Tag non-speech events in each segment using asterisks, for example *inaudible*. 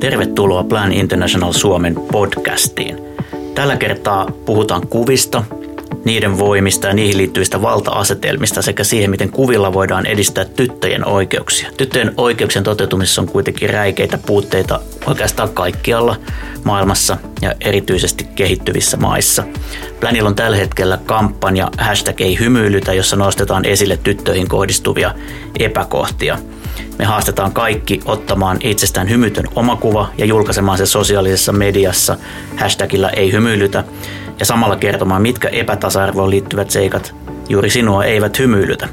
Tervetuloa Plan International Suomen podcastiin. Tällä kertaa puhutaan kuvista, niiden voimista ja niihin liittyvistä valta-asetelmista sekä siihen, miten kuvilla voidaan edistää tyttöjen oikeuksia. Tyttöjen oikeuksien toteutumisessa on kuitenkin räikeitä puutteita oikeastaan kaikkialla maailmassa ja erityisesti kehittyvissä maissa. Planilla on tällä hetkellä kampanja hashtag ei hymyilytä, jossa nostetaan esille tyttöihin kohdistuvia epäkohtia. Me haastetaan kaikki ottamaan itsestään hymytön omakuva ja julkaisemaan se sosiaalisessa mediassa hashtagillä ei hymyilytä ja samalla kertomaan, mitkä epätasa-arvoon liittyvät seikat juuri sinua eivät hymyilytä.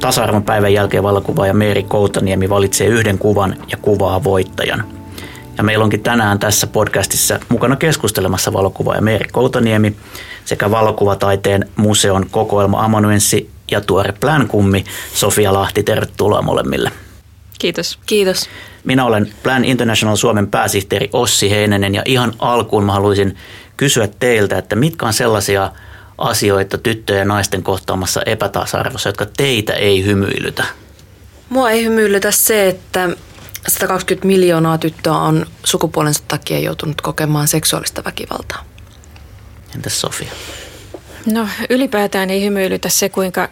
Tasa-arvon päivän jälkeen valokuvaaja Meeri Koutaniemi valitsee yhden kuvan ja kuvaa voittajan. Ja meillä onkin tänään tässä podcastissa mukana keskustelemassa valokuvaaja Meeri Koutaniemi sekä valokuvataiteen museon kokoelma amanuenssi ja tuore Plan-kummi Sofia Lahti. Tervetuloa molemmille. Kiitos. Kiitos. Minä olen Plan International Suomen pääsihteeri Ossi Heinänen ja ihan alkuun mä haluaisin kysyä teiltä, että mitkä on sellaisia asioita tyttöjen ja naisten kohtaamassa epätasa-arvossa, jotka teitä ei hymyilytä? Mua ei hymyilytä se, että 120 miljoonaa tyttöä on sukupuolensa takia joutunut kokemaan seksuaalista väkivaltaa. Entäs Sofia? No ylipäätään ei hymyilytä se, kuinka,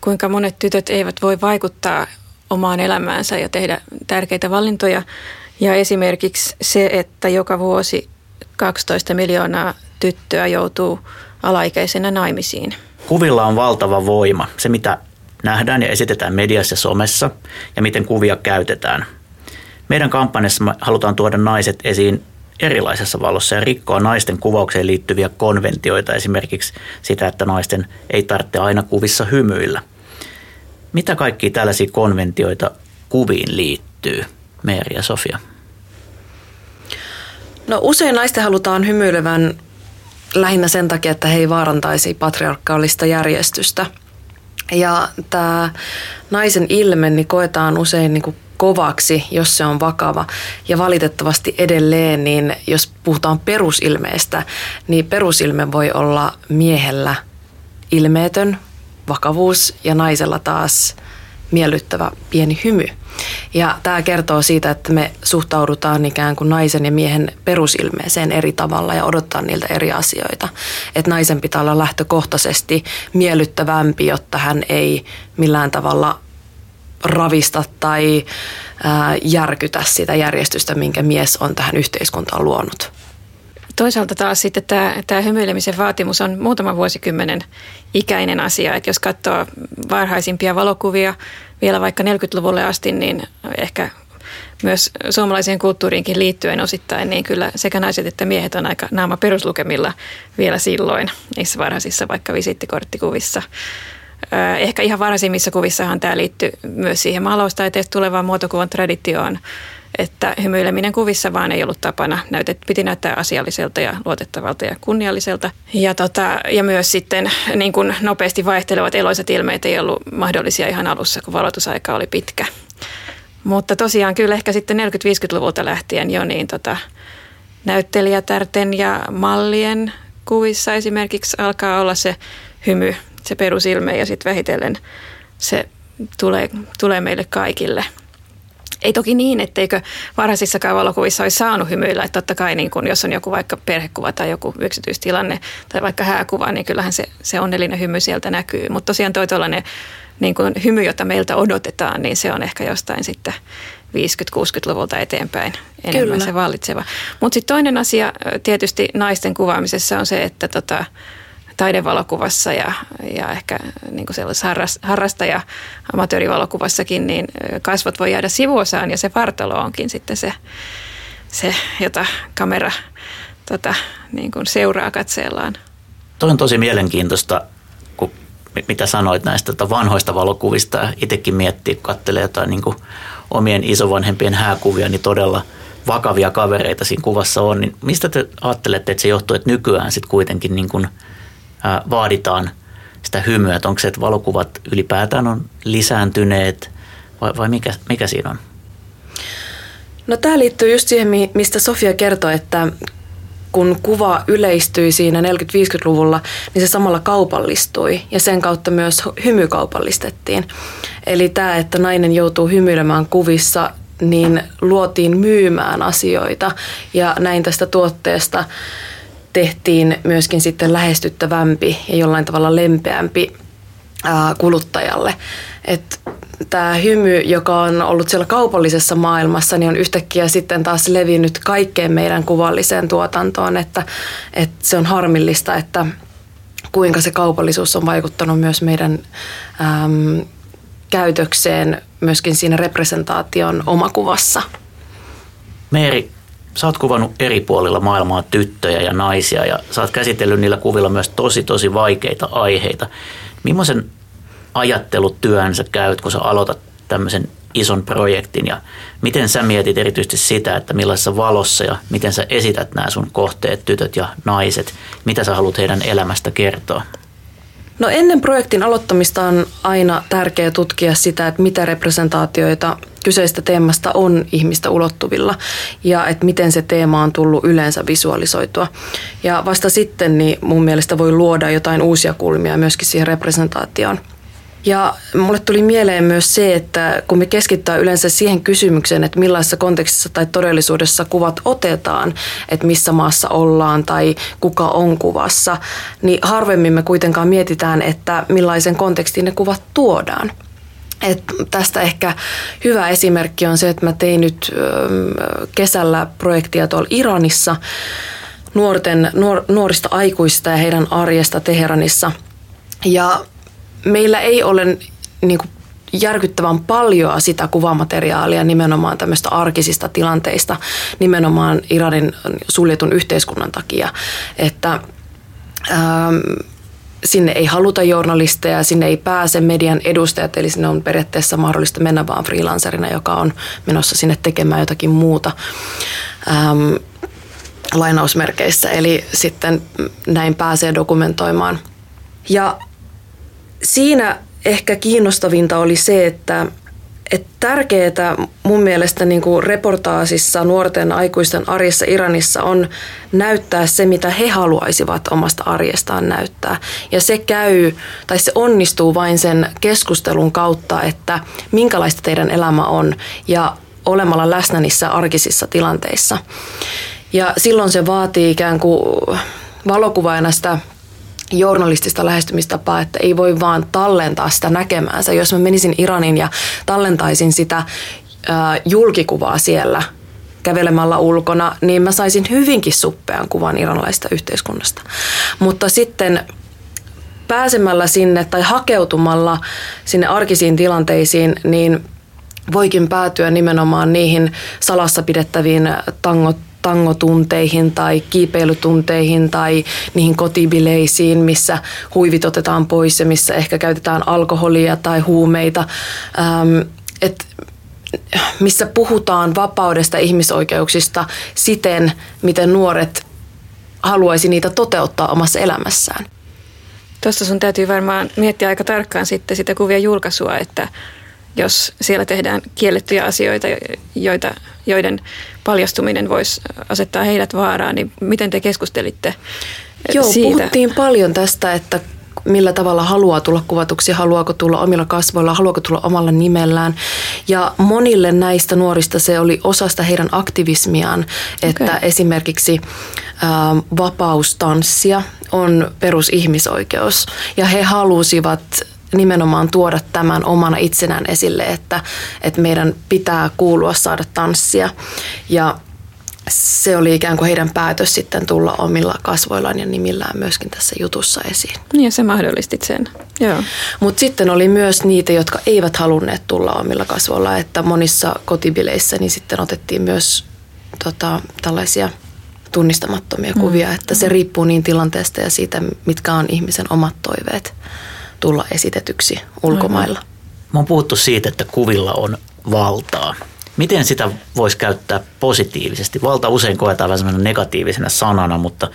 kuinka monet tytöt eivät voi vaikuttaa omaan elämäänsä ja tehdä tärkeitä valintoja. Ja esimerkiksi se, että joka vuosi 12 miljoonaa tyttöä joutuu alaikäisenä naimisiin. Kuvilla on valtava voima. Se, mitä nähdään ja esitetään mediassa ja somessa ja miten kuvia käytetään. Meidän kampanjassa me halutaan tuoda naiset esiin erilaisessa valossa ja rikkoa naisten kuvaukseen liittyviä konventioita, esimerkiksi sitä, että naisten ei tarvitse aina kuvissa hymyillä. Mitä kaikki tällaisia konventioita kuviin liittyy, Meeri ja Sofia? No usein naisten halutaan hymyilevän lähinnä sen takia, että he ei vaarantaisi patriarkaalista järjestystä. Ja tämä naisen ilme niin koetaan usein niin kuin kovaksi, jos se on vakava. Ja valitettavasti edelleen, niin jos puhutaan perusilmeestä, niin perusilme voi olla miehellä ilmeetön vakavuus ja naisella taas miellyttävä pieni hymy. Ja tämä kertoo siitä, että me suhtaudutaan ikään kuin naisen ja miehen perusilmeeseen eri tavalla ja odottaa niiltä eri asioita. Että naisen pitää olla lähtökohtaisesti miellyttävämpi, jotta hän ei millään tavalla ravista tai ää, järkytä sitä järjestystä, minkä mies on tähän yhteiskuntaan luonut. Toisaalta taas sitten tämä, tämä hymyilemisen vaatimus on muutaman vuosikymmenen ikäinen asia. Että jos katsoo varhaisimpia valokuvia vielä vaikka 40-luvulle asti, niin ehkä myös suomalaiseen kulttuuriinkin liittyen osittain, niin kyllä sekä naiset että miehet on aika naama peruslukemilla vielä silloin niissä varhaisissa vaikka visittikorttikuvissa. Ehkä ihan varhaisimmissa kuvissahan tämä liittyy myös siihen maalaustaiteesta tulevaan muotokuvan traditioon, että hymyileminen kuvissa vaan ei ollut tapana. Näytet, piti näyttää asialliselta ja luotettavalta ja kunnialliselta. Ja, tota, ja myös sitten niin kuin nopeasti vaihtelevat eloisat ilmeet ei ollut mahdollisia ihan alussa, kun valotusaika oli pitkä. Mutta tosiaan kyllä ehkä sitten 40-50-luvulta lähtien jo niin tota, näyttelijätärten ja mallien kuvissa esimerkiksi alkaa olla se hymy, se perusilme ja sitten vähitellen se tulee, tulee meille kaikille – ei toki niin, etteikö varhaisissakaan valokuvissa olisi saanut hymyillä. Että totta kai niin kun, jos on joku vaikka perhekuva tai joku yksityistilanne tai vaikka hääkuva, niin kyllähän se, se onnellinen hymy sieltä näkyy. Mutta tosiaan toi tuollainen niin kun hymy, jota meiltä odotetaan, niin se on ehkä jostain sitten 50-60-luvulta eteenpäin enemmän Kyllä. se vallitseva. Mutta sitten toinen asia tietysti naisten kuvaamisessa on se, että tota, taidevalokuvassa ja, ja ehkä niin kuin sellaisessa harrastaja amatöörivalokuvassakin, niin kasvot voi jäädä sivuosaan ja se vartalo onkin sitten se, se jota kamera tota, niin kuin seuraa katseellaan. Toi on tosi mielenkiintoista, kun, mitä sanoit näistä tota vanhoista valokuvista. Itsekin miettii, kun katselee jotain niin kuin omien isovanhempien hääkuvia, niin todella vakavia kavereita siinä kuvassa on. Niin mistä te ajattelette, että se johtuu, että nykyään sitten kuitenkin niin kuin – vaaditaan sitä hymyä, että onko se, että valokuvat ylipäätään on lisääntyneet vai, vai mikä, mikä siinä on? No tämä liittyy just siihen, mistä Sofia kertoi, että kun kuva yleistyi siinä 40-50-luvulla, niin se samalla kaupallistui ja sen kautta myös hymy kaupallistettiin. Eli tämä, että nainen joutuu hymyilemään kuvissa, niin luotiin myymään asioita ja näin tästä tuotteesta tehtiin myöskin sitten lähestyttävämpi ja jollain tavalla lempeämpi kuluttajalle. Että tämä hymy, joka on ollut siellä kaupallisessa maailmassa, niin on yhtäkkiä sitten taas levinnyt kaikkeen meidän kuvalliseen tuotantoon, että, että se on harmillista, että kuinka se kaupallisuus on vaikuttanut myös meidän äm, käytökseen myöskin siinä representaation omakuvassa. Meeri, sä oot kuvannut eri puolilla maailmaa tyttöjä ja naisia ja sä oot käsitellyt niillä kuvilla myös tosi tosi vaikeita aiheita. Millaisen ajattelutyön sä käyt, kun sä aloitat tämmöisen ison projektin ja miten sä mietit erityisesti sitä, että millaisessa valossa ja miten sä esität nämä sun kohteet, tytöt ja naiset, mitä sä haluat heidän elämästä kertoa? No ennen projektin aloittamista on aina tärkeää tutkia sitä, että mitä representaatioita kyseistä teemasta on ihmistä ulottuvilla ja että miten se teema on tullut yleensä visualisoitua. Ja vasta sitten niin mun mielestä voi luoda jotain uusia kulmia myöskin siihen representaatioon. Ja mulle tuli mieleen myös se, että kun me keskittää yleensä siihen kysymykseen, että millaisessa kontekstissa tai todellisuudessa kuvat otetaan, että missä maassa ollaan tai kuka on kuvassa, niin harvemmin me kuitenkaan mietitään, että millaisen kontekstin ne kuvat tuodaan. Et tästä ehkä hyvä esimerkki on se, että mä tein nyt kesällä projektia tuolla Iranissa nuorten, nuor, nuorista aikuista ja heidän arjesta Teheranissa. Ja meillä ei ole niin kuin järkyttävän paljon sitä kuvamateriaalia nimenomaan tämmöistä arkisista tilanteista, nimenomaan Iranin suljetun yhteiskunnan takia, että ähm, sinne ei haluta journalisteja, sinne ei pääse median edustajat, eli sinne on periaatteessa mahdollista mennä vaan freelancerina, joka on menossa sinne tekemään jotakin muuta. Ähm, lainausmerkeissä, eli sitten näin pääsee dokumentoimaan. Ja siinä ehkä kiinnostavinta oli se, että, että tärkeää mun mielestä niin kuin reportaasissa nuorten aikuisten arjessa Iranissa on näyttää se, mitä he haluaisivat omasta arjestaan näyttää. Ja se käy, tai se onnistuu vain sen keskustelun kautta, että minkälaista teidän elämä on ja olemalla läsnä niissä arkisissa tilanteissa. Ja silloin se vaatii ikään kuin valokuvaajana sitä journalistista lähestymistapaa, että ei voi vaan tallentaa sitä näkemäänsä. Jos mä menisin Iranin ja tallentaisin sitä äh, julkikuvaa siellä kävelemällä ulkona, niin mä saisin hyvinkin suppean kuvan iranlaista yhteiskunnasta. Mutta sitten pääsemällä sinne tai hakeutumalla sinne arkisiin tilanteisiin, niin voikin päätyä nimenomaan niihin salassa pidettäviin tangot tangotunteihin tai kiipeilytunteihin tai niihin kotibileisiin, missä huivit otetaan pois ja missä ehkä käytetään alkoholia tai huumeita. Ähm, et missä puhutaan vapaudesta ihmisoikeuksista siten, miten nuoret haluaisi niitä toteuttaa omassa elämässään. Tuosta sun täytyy varmaan miettiä aika tarkkaan sitten sitä kuvien julkaisua, että jos siellä tehdään kiellettyjä asioita, joita, joiden paljastuminen voisi asettaa heidät vaaraan, niin miten te keskustelitte Joo, siitä? puhuttiin paljon tästä, että millä tavalla haluaa tulla kuvatuksi, haluaako tulla omilla kasvoilla, haluaako tulla omalla nimellään. Ja monille näistä nuorista se oli osasta heidän aktivismiaan, että okay. esimerkiksi ä, vapaustanssia on perusihmisoikeus. Ja he halusivat nimenomaan tuoda tämän omana itsenään esille, että, että meidän pitää kuulua saada tanssia. Ja se oli ikään kuin heidän päätös sitten tulla omilla kasvoillaan ja nimillään myöskin tässä jutussa esiin. Niin ja se mahdollistit sen, joo. Mutta sitten oli myös niitä, jotka eivät halunneet tulla omilla kasvoilla, että monissa kotibileissä niin sitten otettiin myös tota, tällaisia tunnistamattomia mm. kuvia, että se riippuu niin tilanteesta ja siitä, mitkä on ihmisen omat toiveet tulla esitetyksi ulkomailla. Aivan. Mä oon puhuttu siitä, että kuvilla on valtaa. Miten sitä voisi käyttää positiivisesti? Valta usein koetaan vähän negatiivisena sanana, mutta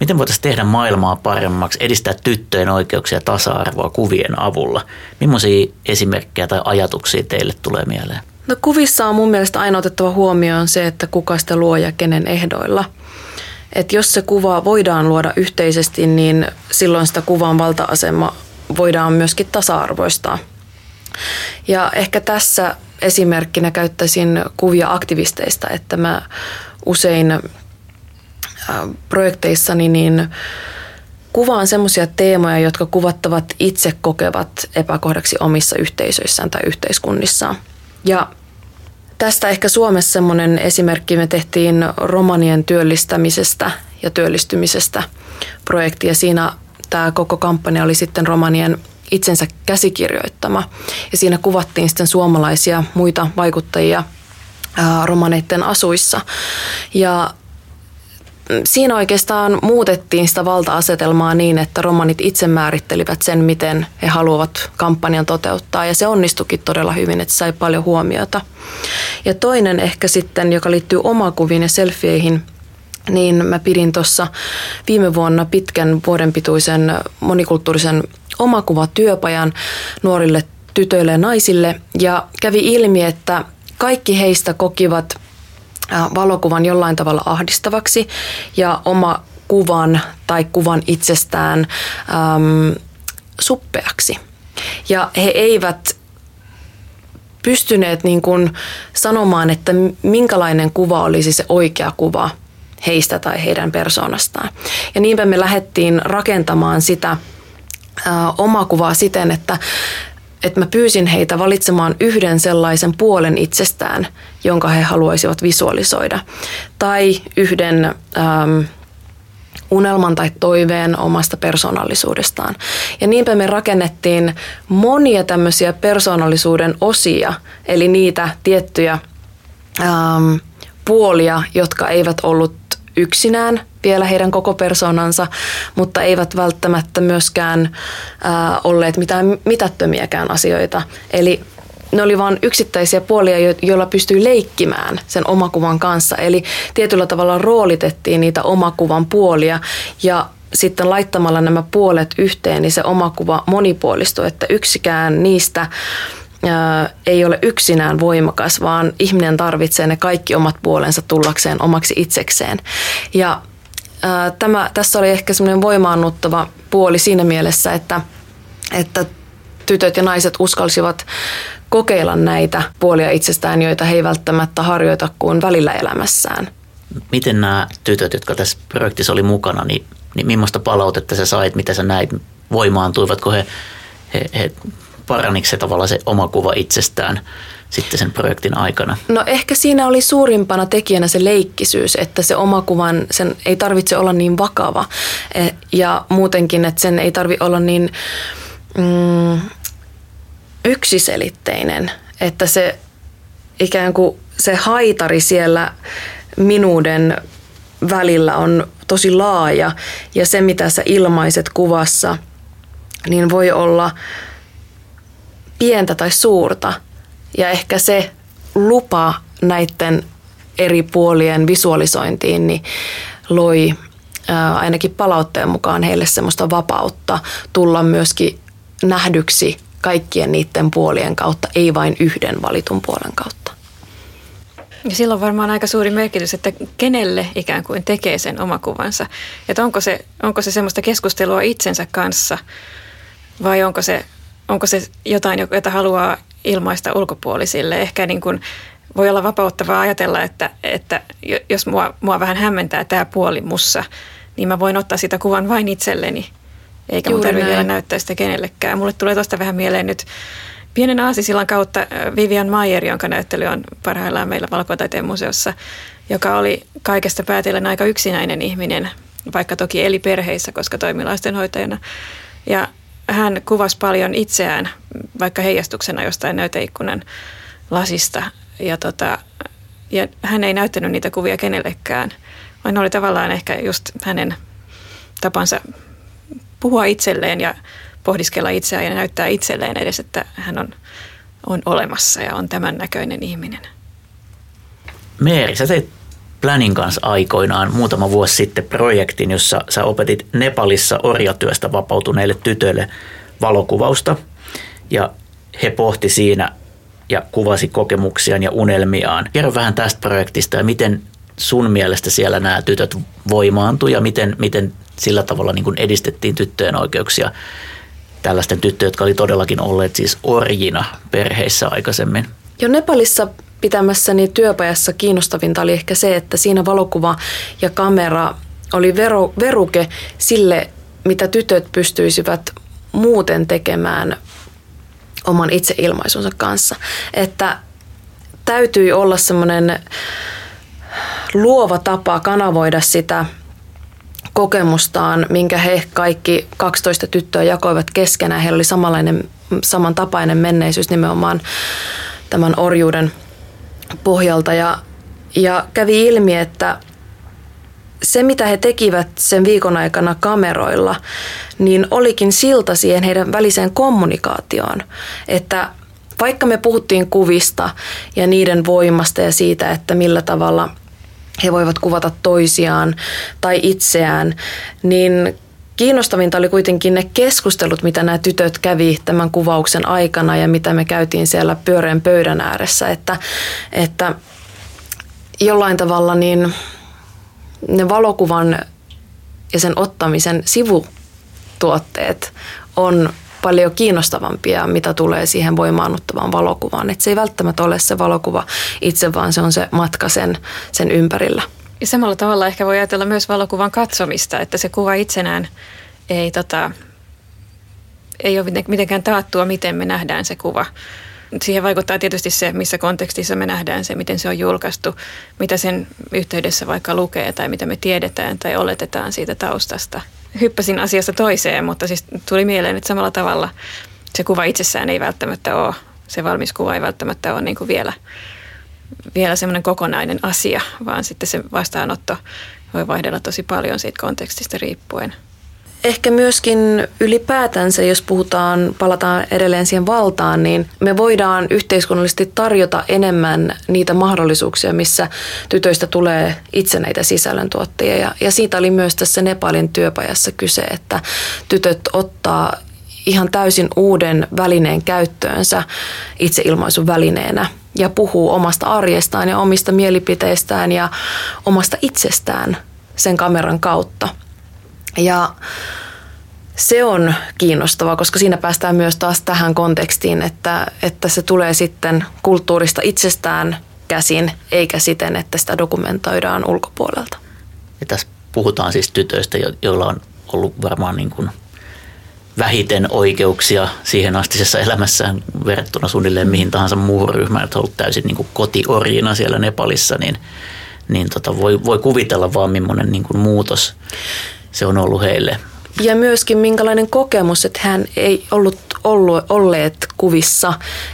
miten voitaisiin tehdä maailmaa paremmaksi, edistää tyttöjen oikeuksia ja tasa-arvoa kuvien avulla? Millaisia esimerkkejä tai ajatuksia teille tulee mieleen? No kuvissa on mun mielestä aina otettava huomioon se, että kuka sitä luo ja kenen ehdoilla. Et jos se kuva voidaan luoda yhteisesti, niin silloin sitä kuvan valta-asema voidaan myöskin tasa-arvoistaa. Ja ehkä tässä esimerkkinä käyttäisin kuvia aktivisteista, että mä usein projekteissani niin kuvaan semmoisia teemoja, jotka kuvattavat itse kokevat epäkohdaksi omissa yhteisöissään tai yhteiskunnissaan. Ja tästä ehkä Suomessa semmoinen esimerkki, me tehtiin romanien työllistämisestä ja työllistymisestä projekti ja siinä tämä koko kampanja oli sitten romanien itsensä käsikirjoittama. Ja siinä kuvattiin sitten suomalaisia muita vaikuttajia romaneiden asuissa. Ja siinä oikeastaan muutettiin sitä valta-asetelmaa niin, että romanit itse määrittelivät sen, miten he haluavat kampanjan toteuttaa. Ja se onnistukin todella hyvin, että sai paljon huomiota. Ja toinen ehkä sitten, joka liittyy omakuviin ja selfieihin, niin mä pidin tuossa viime vuonna pitkän vuoden pituisen monikulttuurisen omakuvatyöpajan nuorille tytöille ja naisille. Ja kävi ilmi, että kaikki heistä kokivat valokuvan jollain tavalla ahdistavaksi ja oma kuvan tai kuvan itsestään äm, suppeaksi. Ja he eivät pystyneet niin kuin sanomaan, että minkälainen kuva olisi se oikea kuva heistä tai heidän persoonastaan. Ja niinpä me lähdettiin rakentamaan sitä omaa kuvaa siten, että että mä pyysin heitä valitsemaan yhden sellaisen puolen itsestään, jonka he haluaisivat visualisoida. Tai yhden ähm, unelman tai toiveen omasta persoonallisuudestaan. Ja niinpä me rakennettiin monia tämmöisiä persoonallisuuden osia, eli niitä tiettyjä ähm, puolia, jotka eivät ollut yksinään vielä heidän koko persoonansa, mutta eivät välttämättä myöskään ää, olleet mitään mitättömiäkään asioita. Eli ne oli vain yksittäisiä puolia, joilla pystyy leikkimään sen omakuvan kanssa. Eli tietyllä tavalla roolitettiin niitä omakuvan puolia ja sitten laittamalla nämä puolet yhteen, niin se omakuva monipuolistui, että yksikään niistä ei ole yksinään voimakas, vaan ihminen tarvitsee ne kaikki omat puolensa tullakseen omaksi itsekseen. Ja tämä, tässä oli ehkä semmoinen voimaannuttava puoli siinä mielessä, että, että tytöt ja naiset uskalsivat kokeilla näitä puolia itsestään, joita he ei välttämättä harjoita kuin välillä elämässään. Miten nämä tytöt, jotka tässä projektissa oli mukana, niin, niin millaista palautetta sä sait, mitä sä näit, voimaantuivatko he, he, he paraniko se tavallaan se oma kuva itsestään sitten sen projektin aikana? No ehkä siinä oli suurimpana tekijänä se leikkisyys, että se oma kuvan, sen ei tarvitse olla niin vakava. E, ja muutenkin, että sen ei tarvi olla niin mm, yksiselitteinen, että se ikään kuin se haitari siellä minuuden välillä on tosi laaja. Ja se mitä sä ilmaiset kuvassa, niin voi olla – pientä tai suurta. Ja ehkä se lupa näiden eri puolien visualisointiin niin loi ää, ainakin palautteen mukaan heille semmoista vapautta tulla myöskin nähdyksi kaikkien niiden puolien kautta, ei vain yhden valitun puolen kautta. Ja silloin varmaan aika suuri merkitys, että kenelle ikään kuin tekee sen omakuvansa. Että onko se, onko se semmoista keskustelua itsensä kanssa vai onko se onko se jotain, jota haluaa ilmaista ulkopuolisille. Ehkä niin kuin voi olla vapauttavaa ajatella, että, että jos mua, mua vähän hämmentää tämä puoli mussa, niin mä voin ottaa sitä kuvan vain itselleni, eikä mun tarvitse vielä näyttää sitä kenellekään. Mulle tulee tuosta vähän mieleen nyt pienen aasisillan kautta Vivian Mayer, jonka näyttely on parhaillaan meillä Valkotaiteen museossa, joka oli kaikesta päätellen aika yksinäinen ihminen, vaikka toki eli perheissä, koska toimi lastenhoitajana. Ja hän kuvasi paljon itseään vaikka heijastuksena jostain näyteikkunan lasista ja, tota, ja hän ei näyttänyt niitä kuvia kenellekään, vaan oli tavallaan ehkä just hänen tapansa puhua itselleen ja pohdiskella itseään ja näyttää itselleen edes, että hän on, on olemassa ja on tämän näköinen ihminen. Meeri, sä teit Planin kanssa aikoinaan muutama vuosi sitten projektin, jossa sä opetit Nepalissa orjatyöstä vapautuneille tytöille valokuvausta. Ja he pohti siinä ja kuvasi kokemuksiaan ja unelmiaan. Kerro vähän tästä projektista ja miten sun mielestä siellä nämä tytöt voimaantui ja miten, miten sillä tavalla niin edistettiin tyttöjen oikeuksia tällaisten tyttöjen, jotka oli todellakin olleet siis orjina perheissä aikaisemmin. Jo Nepalissa pitämässäni työpajassa kiinnostavinta oli ehkä se, että siinä valokuva ja kamera oli veru, veruke sille, mitä tytöt pystyisivät muuten tekemään oman itseilmaisunsa kanssa. Että täytyi olla semmoinen luova tapa kanavoida sitä kokemustaan, minkä he kaikki 12 tyttöä jakoivat keskenään. Heillä oli samanlainen, samantapainen menneisyys nimenomaan tämän orjuuden pohjalta. Ja, ja kävi ilmi, että se, mitä he tekivät sen viikon aikana kameroilla, niin olikin silta siihen heidän väliseen kommunikaatioon. Että vaikka me puhuttiin kuvista ja niiden voimasta ja siitä, että millä tavalla he voivat kuvata toisiaan tai itseään, niin kiinnostavinta oli kuitenkin ne keskustelut, mitä nämä tytöt kävi tämän kuvauksen aikana ja mitä me käytiin siellä pyöreän pöydän ääressä, että, että jollain tavalla niin ne valokuvan ja sen ottamisen sivutuotteet on paljon kiinnostavampia, mitä tulee siihen voimaannuttavaan valokuvaan. Et se ei välttämättä ole se valokuva itse, vaan se on se matka sen, sen ympärillä. Ja samalla tavalla ehkä voi ajatella myös valokuvan katsomista, että se kuva itsenään ei, tota, ei ole mitenkään taattua, miten me nähdään se kuva. Siihen vaikuttaa tietysti se, missä kontekstissa me nähdään se, miten se on julkaistu, mitä sen yhteydessä vaikka lukee tai mitä me tiedetään tai oletetaan siitä taustasta. Hyppäsin asiasta toiseen, mutta siis tuli mieleen, että samalla tavalla se kuva itsessään ei välttämättä ole, se valmis kuva ei välttämättä ole niin kuin vielä, vielä semmoinen kokonainen asia, vaan sitten se vastaanotto voi vaihdella tosi paljon siitä kontekstista riippuen. Ehkä myöskin ylipäätänsä, jos puhutaan, palataan edelleen siihen valtaan, niin me voidaan yhteiskunnallisesti tarjota enemmän niitä mahdollisuuksia, missä tytöistä tulee itsenäitä sisällöntuottajia. Ja, ja siitä oli myös tässä Nepalin työpajassa kyse, että tytöt ottaa ihan täysin uuden välineen käyttöönsä itseilmaisun välineenä ja puhuu omasta arjestaan ja omista mielipiteistään ja omasta itsestään sen kameran kautta. Ja se on kiinnostavaa, koska siinä päästään myös taas tähän kontekstiin, että, että se tulee sitten kulttuurista itsestään käsin, eikä siten, että sitä dokumentoidaan ulkopuolelta. Ja tässä puhutaan siis tytöistä, joilla on ollut varmaan niin kuin vähiten oikeuksia siihen astisessa elämässään verrattuna suunnilleen mihin tahansa muuhun ryhmään, että on ollut täysin niin kuin kotiorjina siellä Nepalissa, niin, niin tota voi, voi kuvitella vaan millainen niin kuin muutos se on ollut heille. Ja myöskin minkälainen kokemus, että hän ei ollut, ollut olleet kuvissa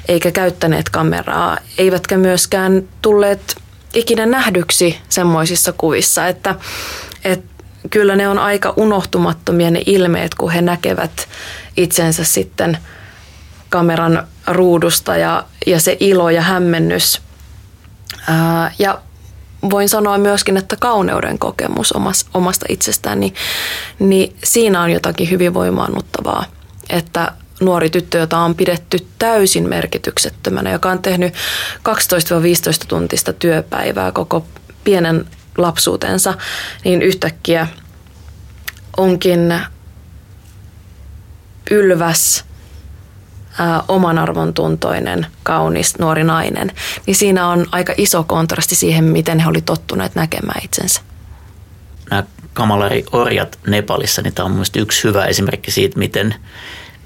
eikä käyttäneet kameraa, eivätkä myöskään tulleet ikinä nähdyksi semmoisissa kuvissa, että, että kyllä ne on aika unohtumattomia ne ilmeet, kun he näkevät itsensä sitten kameran ruudusta ja, ja se ilo ja hämmennys. Ää, ja voin sanoa myöskin, että kauneuden kokemus omasta itsestään, niin, niin siinä on jotakin hyvin voimaannuttavaa, että nuori tyttö, jota on pidetty täysin merkityksettömänä, joka on tehnyt 12-15 tuntista työpäivää koko pienen lapsuutensa, niin yhtäkkiä onkin ylväs, ää, oman arvon tuntoinen, kaunis nuori nainen, niin siinä on aika iso kontrasti siihen, miten he oli tottuneet näkemään itsensä. Nämä kamalari-orjat Nepalissa, niin tämä on mielestäni yksi hyvä esimerkki siitä, miten,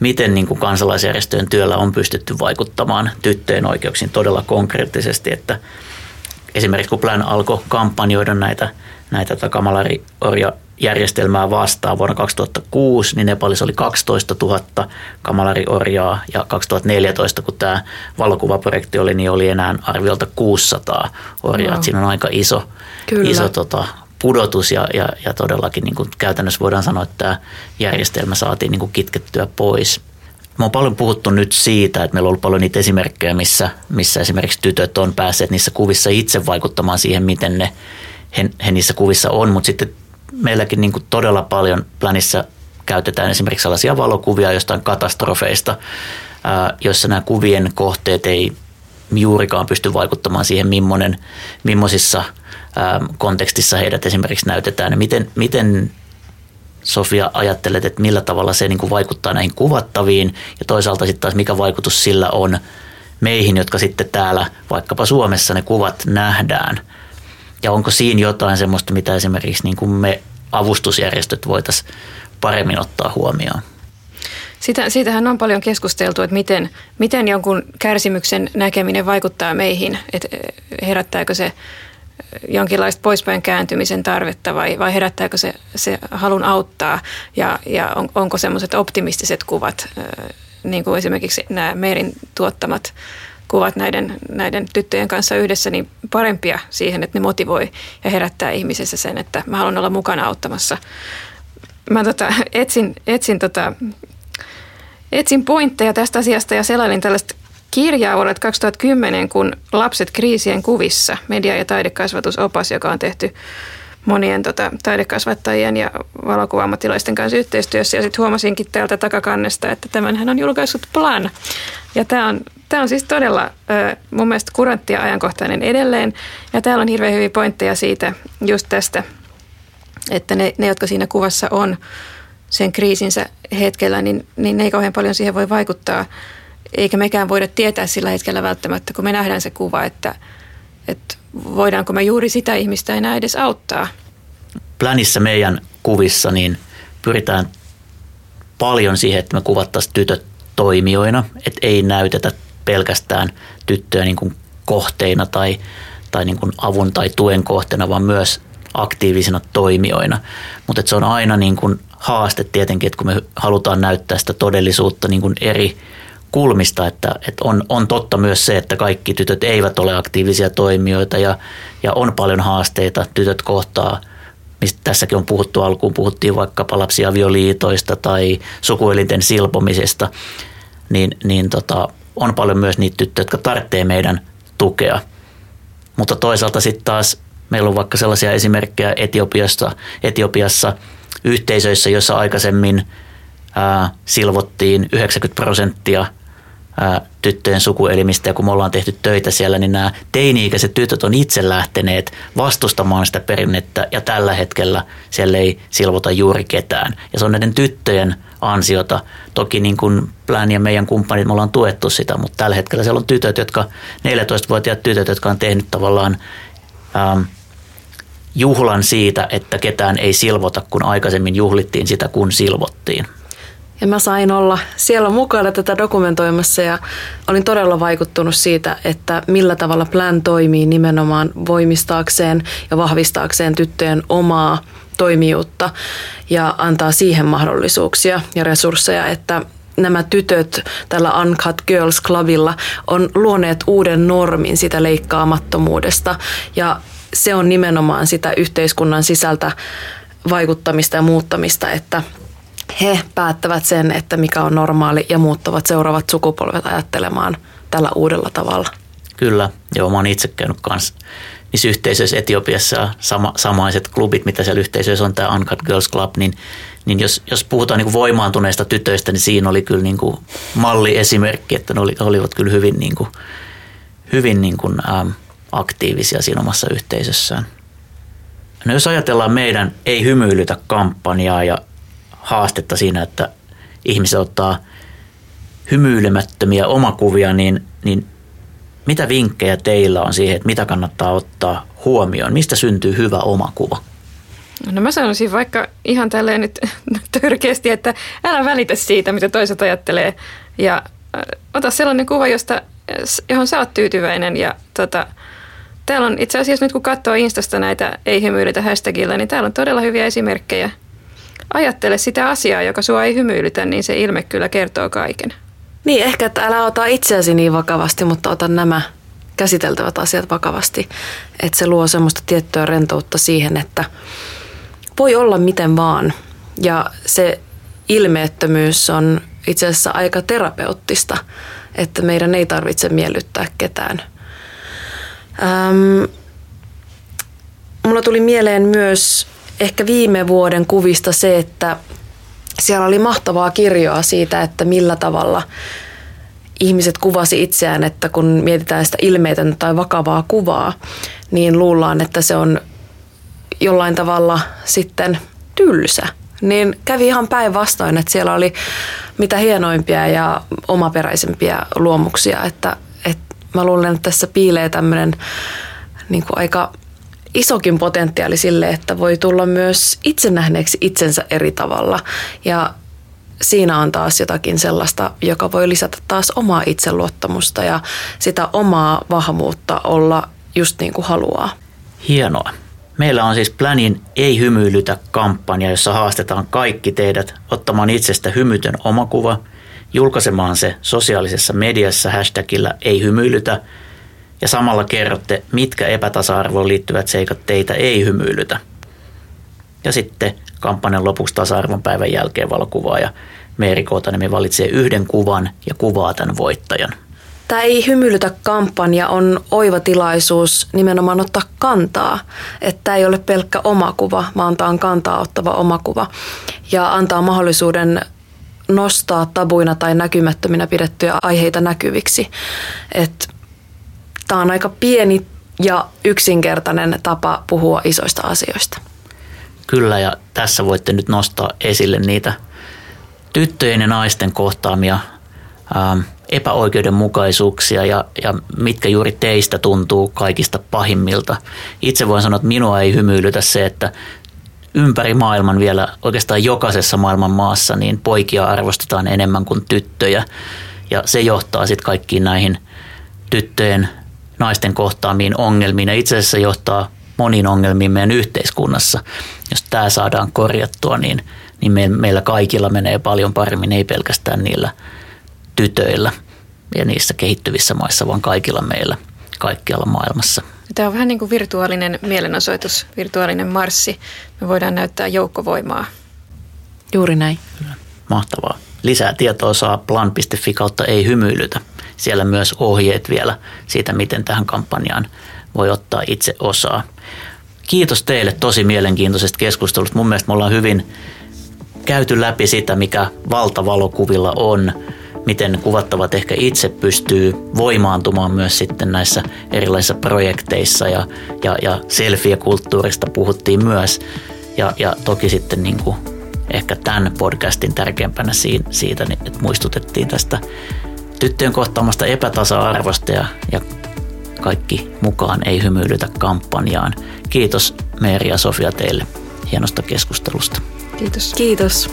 miten niin kuin kansalaisjärjestöjen työllä on pystytty vaikuttamaan tyttöjen oikeuksiin todella konkreettisesti, että esimerkiksi kun Plan alkoi kampanjoida näitä, näitä kamalari-orja järjestelmää vastaan vuonna 2006, niin Nepalissa oli 12 000 kamalariorjaa ja 2014, kun tämä valokuvaprojekti oli, niin oli enää arviolta 600 orjaa. Wow. Siinä on aika iso, iso tota, pudotus ja, ja, ja todellakin niin kuin käytännössä voidaan sanoa, että tämä järjestelmä saatiin niin kuin kitkettyä pois. Me on paljon puhuttu nyt siitä, että meillä on ollut paljon niitä esimerkkejä, missä, missä esimerkiksi tytöt on päässeet niissä kuvissa itse vaikuttamaan siihen, miten ne he, he niissä kuvissa on, mutta sitten meilläkin niin todella paljon planissa käytetään esimerkiksi sellaisia valokuvia jostain katastrofeista, joissa nämä kuvien kohteet ei juurikaan pysty vaikuttamaan siihen, millaisissa kontekstissa heidät esimerkiksi näytetään. Miten, miten Sofia, ajattelet, että millä tavalla se niin kuin vaikuttaa näihin kuvattaviin ja toisaalta sitten taas mikä vaikutus sillä on meihin, jotka sitten täällä vaikkapa Suomessa ne kuvat nähdään. Ja onko siinä jotain semmoista, mitä esimerkiksi niin kuin me avustusjärjestöt voitaisiin paremmin ottaa huomioon? Sitä, siitähän on paljon keskusteltu, että miten, miten jonkun kärsimyksen näkeminen vaikuttaa meihin, että herättääkö se jonkinlaista poispäin kääntymisen tarvetta vai, vai herättääkö se, se halun auttaa ja, ja on, onko semmoiset optimistiset kuvat, niin kuin esimerkiksi nämä Meerin tuottamat kuvat näiden, näiden tyttöjen kanssa yhdessä, niin parempia siihen, että ne motivoi ja herättää ihmisessä sen, että mä haluan olla mukana auttamassa. Mä tota, etsin, etsin, tota, etsin pointteja tästä asiasta ja selailin tällaista kirjaa vuodelta 2010, kun Lapset kriisien kuvissa, media- ja taidekasvatusopas, joka on tehty monien tota, taidekasvattajien ja valokuvaammattilaisten kanssa yhteistyössä. Ja sitten huomasinkin täältä takakannesta, että tämän hän on julkaissut Plan. Ja tämä on, tämä on siis todella mun mielestä kurantti ja ajankohtainen edelleen. Ja täällä on hirveän hyviä pointteja siitä, just tästä, että ne, ne jotka siinä kuvassa on sen kriisinsä hetkellä, niin, niin ne ei kauhean paljon siihen voi vaikuttaa – eikä mekään voida tietää sillä hetkellä välttämättä, kun me nähdään se kuva, että, että voidaanko me juuri sitä ihmistä enää edes auttaa. Plänissa meidän kuvissa niin pyritään paljon siihen, että me kuvattaisiin tytöt toimijoina, että ei näytetä pelkästään tyttöjä niin kuin kohteina tai, tai niin kuin avun tai tuen kohteena, vaan myös aktiivisina toimijoina. Mutta se on aina niin kuin haaste tietenkin, että kun me halutaan näyttää sitä todellisuutta niin kuin eri kulmista, että, että on, on totta myös se, että kaikki tytöt eivät ole aktiivisia toimijoita ja, ja on paljon haasteita. Tytöt kohtaa, mistä tässäkin on puhuttu alkuun, puhuttiin vaikkapa lapsiavioliitoista tai sukuelinten silpomisesta, niin, niin tota, on paljon myös niitä tyttöjä, jotka tarvitsee meidän tukea. Mutta toisaalta sitten taas meillä on vaikka sellaisia esimerkkejä Etiopiassa, Etiopiassa yhteisöissä, joissa aikaisemmin ää, silvottiin 90 prosenttia – tyttöjen sukuelimistä ja kun me ollaan tehty töitä siellä, niin nämä teini-ikäiset tytöt on itse lähteneet vastustamaan sitä perinnettä ja tällä hetkellä siellä ei silvota juuri ketään. Ja se on näiden tyttöjen ansiota. Toki niin kuin Plan ja meidän kumppanit, me ollaan tuettu sitä, mutta tällä hetkellä siellä on tytöt, jotka, 14-vuotiaat tytöt, jotka on tehnyt tavallaan ähm, juhlan siitä, että ketään ei silvota, kun aikaisemmin juhlittiin sitä, kun silvottiin. Ja mä sain olla siellä mukana tätä dokumentoimassa ja olin todella vaikuttunut siitä, että millä tavalla Plan toimii nimenomaan voimistaakseen ja vahvistaakseen tyttöjen omaa toimijuutta ja antaa siihen mahdollisuuksia ja resursseja, että nämä tytöt tällä Uncut Girls Clubilla on luoneet uuden normin sitä leikkaamattomuudesta. Ja se on nimenomaan sitä yhteiskunnan sisältä vaikuttamista ja muuttamista, että he päättävät sen, että mikä on normaali ja muuttavat seuraavat sukupolvet ajattelemaan tällä uudella tavalla. Kyllä, joo, mä oon itse käynyt kanssa niissä yhteisöissä Etiopiassa sama, samaiset klubit, mitä siellä yhteisöissä on, tämä Uncut Girls Club, niin, niin jos, jos puhutaan niin kuin voimaantuneista tytöistä, niin siinä oli kyllä niin kuin malliesimerkki, että ne oli, olivat kyllä hyvin, niin kuin, hyvin niin kuin, ähm, aktiivisia siinä omassa yhteisössään. No jos ajatellaan meidän Ei hymyilytä kampanjaa ja haastetta siinä, että ihmiset ottaa hymyilemättömiä omakuvia, niin, niin mitä vinkkejä teillä on siihen, että mitä kannattaa ottaa huomioon? Mistä syntyy hyvä omakuva? No mä sanoisin vaikka ihan tälleen nyt *laughs* törkeästi, että älä välitä siitä, mitä toiset ajattelee ja äh, ota sellainen kuva, josta, johon sä oot tyytyväinen ja tota, täällä on itse asiassa nyt kun katsoo Instasta näitä ei hymyilytä hashtagilla, niin täällä on todella hyviä esimerkkejä ajattele sitä asiaa, joka sua ei hymyilytä, niin se ilme kyllä kertoo kaiken. Niin, ehkä että älä ota itseäsi niin vakavasti, mutta ota nämä käsiteltävät asiat vakavasti. Että se luo semmoista tiettyä rentoutta siihen, että voi olla miten vaan. Ja se ilmeettömyys on itse asiassa aika terapeuttista, että meidän ei tarvitse miellyttää ketään. Ähm, mulla tuli mieleen myös ehkä viime vuoden kuvista se, että siellä oli mahtavaa kirjoa siitä, että millä tavalla ihmiset kuvasi itseään, että kun mietitään sitä ilmeetöntä tai vakavaa kuvaa, niin luullaan, että se on jollain tavalla sitten tylsä. niin kävi ihan päinvastoin, että siellä oli mitä hienoimpia ja omaperäisempiä luomuksia, että, että mä luulen, että tässä piilee tämmöinen niin aika isokin potentiaali sille, että voi tulla myös itsenähneeksi itsensä eri tavalla ja siinä on taas jotakin sellaista, joka voi lisätä taas omaa itseluottamusta ja sitä omaa vahvuutta olla just niin kuin haluaa. Hienoa. Meillä on siis Planin Ei hymyilytä kampanja, jossa haastetaan kaikki teidät ottamaan itsestä hymytön omakuva, julkaisemaan se sosiaalisessa mediassa hashtagillä Ei hymyilytä ja samalla kerrotte, mitkä epätasa-arvoon liittyvät seikat teitä ei hymyilytä. Ja sitten kampanjan lopuksi tasa-arvon päivän jälkeen valokuvaaja Meeri Kootanemi valitsee yhden kuvan ja kuvaa tämän voittajan. Tämä ei hymyilytä kampanja on oiva tilaisuus nimenomaan ottaa kantaa. Että tämä ei ole pelkkä omakuva, vaan tämä on kantaa ottava omakuva. Ja antaa mahdollisuuden nostaa tabuina tai näkymättöminä pidettyjä aiheita näkyviksi. Että tämä on aika pieni ja yksinkertainen tapa puhua isoista asioista. Kyllä ja tässä voitte nyt nostaa esille niitä tyttöjen ja naisten kohtaamia ähm, epäoikeudenmukaisuuksia ja, ja mitkä juuri teistä tuntuu kaikista pahimmilta. Itse voin sanoa, että minua ei hymyilytä se, että ympäri maailman vielä oikeastaan jokaisessa maailman maassa niin poikia arvostetaan enemmän kuin tyttöjä. Ja se johtaa sitten kaikkiin näihin tyttöjen, naisten kohtaamiin ongelmiin ja itse asiassa johtaa moniin ongelmiin meidän yhteiskunnassa. Jos tämä saadaan korjattua, niin, niin me, meillä kaikilla menee paljon paremmin, ei pelkästään niillä tytöillä ja niissä kehittyvissä maissa, vaan kaikilla meillä kaikkialla maailmassa. Tämä on vähän niin kuin virtuaalinen mielenosoitus, virtuaalinen marssi. Me voidaan näyttää joukkovoimaa. Juuri näin. Mahtavaa. Lisää tietoa saa plan.fi kautta ei hymyilytä. Siellä myös ohjeet vielä siitä, miten tähän kampanjaan voi ottaa itse osaa. Kiitos teille tosi mielenkiintoisesta keskustelusta. Mun mielestä me ollaan hyvin käyty läpi sitä, mikä valtavalokuvilla on, miten kuvattavat ehkä itse pystyy voimaantumaan myös sitten näissä erilaisissa projekteissa ja, ja, ja selfie-kulttuurista puhuttiin myös. Ja, ja toki sitten niin kuin ehkä tämän podcastin tärkeimpänä siitä, niin että muistutettiin tästä tyttöjen kohtaamasta epätasa-arvosta ja, ja kaikki mukaan ei hymyilytä kampanjaan. Kiitos Meeri ja Sofia teille hienosta keskustelusta. Kiitos. Kiitos.